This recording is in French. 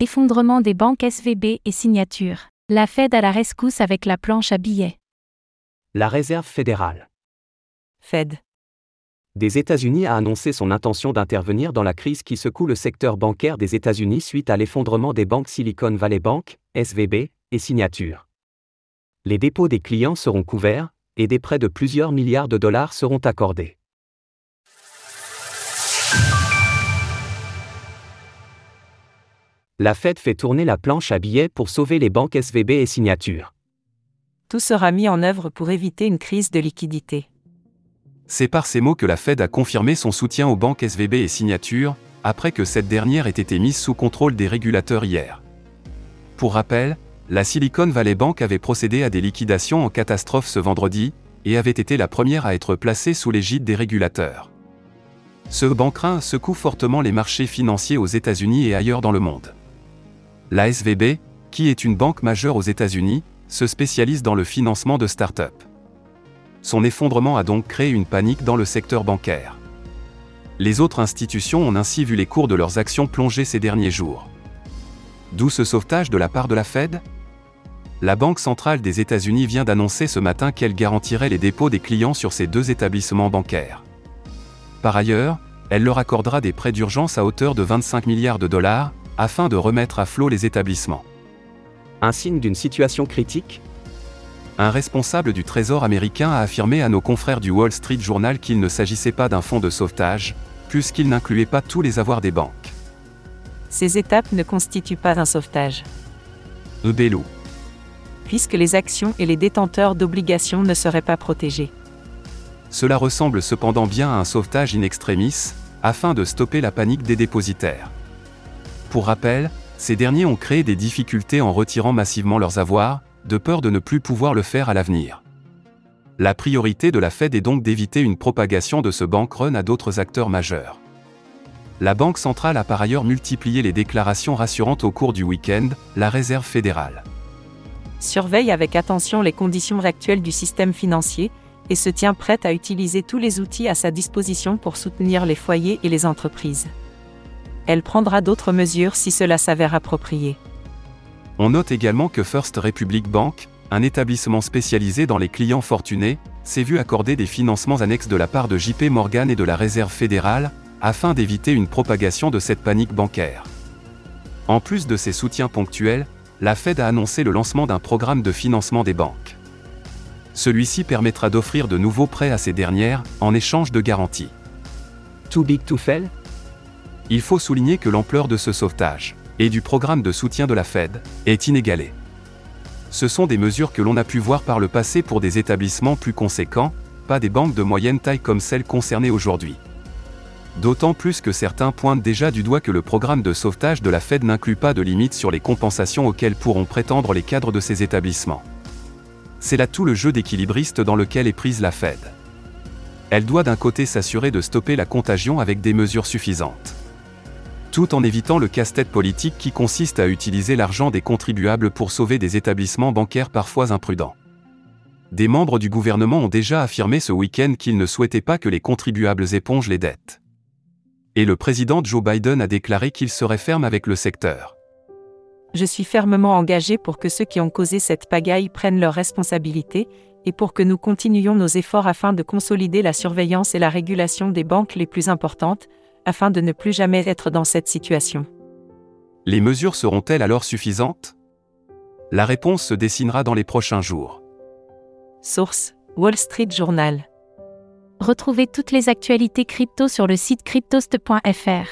Effondrement des banques SVB et signature. La Fed à la rescousse avec la planche à billets. La Réserve fédérale Fed. des États-Unis a annoncé son intention d'intervenir dans la crise qui secoue le secteur bancaire des États-Unis suite à l'effondrement des banques Silicon Valley Bank, SVB, et Signature. Les dépôts des clients seront couverts, et des prêts de plusieurs milliards de dollars seront accordés. La Fed fait tourner la planche à billets pour sauver les banques SVB et Signature. Tout sera mis en œuvre pour éviter une crise de liquidité. C'est par ces mots que la Fed a confirmé son soutien aux banques SVB et Signature, après que cette dernière ait été mise sous contrôle des régulateurs hier. Pour rappel, la Silicon Valley Bank avait procédé à des liquidations en catastrophe ce vendredi, et avait été la première à être placée sous l'égide des régulateurs. Ce banquerin secoue fortement les marchés financiers aux États-Unis et ailleurs dans le monde. La SVB, qui est une banque majeure aux États-Unis, se spécialise dans le financement de start-up. Son effondrement a donc créé une panique dans le secteur bancaire. Les autres institutions ont ainsi vu les cours de leurs actions plonger ces derniers jours. D'où ce sauvetage de la part de la Fed? La Banque centrale des États-Unis vient d'annoncer ce matin qu'elle garantirait les dépôts des clients sur ces deux établissements bancaires. Par ailleurs, elle leur accordera des prêts d'urgence à hauteur de 25 milliards de dollars, afin de remettre à flot les établissements. Un signe d'une situation critique? Un responsable du Trésor américain a affirmé à nos confrères du Wall Street Journal qu'il ne s'agissait pas d'un fonds de sauvetage, puisqu'il n'incluait pas tous les avoirs des banques. Ces étapes ne constituent pas un sauvetage, puisque les actions et les détenteurs d'obligations ne seraient pas protégés. Cela ressemble cependant bien à un sauvetage in extremis, afin de stopper la panique des dépositaires. Pour rappel, ces derniers ont créé des difficultés en retirant massivement leurs avoirs, de peur de ne plus pouvoir le faire à l'avenir. La priorité de la Fed est donc d'éviter une propagation de ce bank run à d'autres acteurs majeurs. La Banque centrale a par ailleurs multiplié les déclarations rassurantes au cours du week-end, la Réserve fédérale. Surveille avec attention les conditions actuelles du système financier, et se tient prête à utiliser tous les outils à sa disposition pour soutenir les foyers et les entreprises. Elle prendra d'autres mesures si cela s'avère approprié. On note également que First Republic Bank, un établissement spécialisé dans les clients fortunés, s'est vu accorder des financements annexes de la part de JP Morgan et de la Réserve fédérale, afin d'éviter une propagation de cette panique bancaire. En plus de ces soutiens ponctuels, la Fed a annoncé le lancement d'un programme de financement des banques. Celui-ci permettra d'offrir de nouveaux prêts à ces dernières, en échange de garanties. Too big to fail? Il faut souligner que l'ampleur de ce sauvetage, et du programme de soutien de la Fed, est inégalée. Ce sont des mesures que l'on a pu voir par le passé pour des établissements plus conséquents, pas des banques de moyenne taille comme celles concernées aujourd'hui. D'autant plus que certains pointent déjà du doigt que le programme de sauvetage de la Fed n'inclut pas de limite sur les compensations auxquelles pourront prétendre les cadres de ces établissements. C'est là tout le jeu d'équilibriste dans lequel est prise la Fed. Elle doit d'un côté s'assurer de stopper la contagion avec des mesures suffisantes. Tout en évitant le casse-tête politique qui consiste à utiliser l'argent des contribuables pour sauver des établissements bancaires parfois imprudents. Des membres du gouvernement ont déjà affirmé ce week-end qu'ils ne souhaitaient pas que les contribuables épongent les dettes. Et le président Joe Biden a déclaré qu'il serait ferme avec le secteur. Je suis fermement engagé pour que ceux qui ont causé cette pagaille prennent leurs responsabilités, et pour que nous continuions nos efforts afin de consolider la surveillance et la régulation des banques les plus importantes, afin de ne plus jamais être dans cette situation. Les mesures seront-elles alors suffisantes? La réponse se dessinera dans les prochains jours. Source Wall Street Journal. Retrouvez toutes les actualités crypto sur le site cryptost.fr.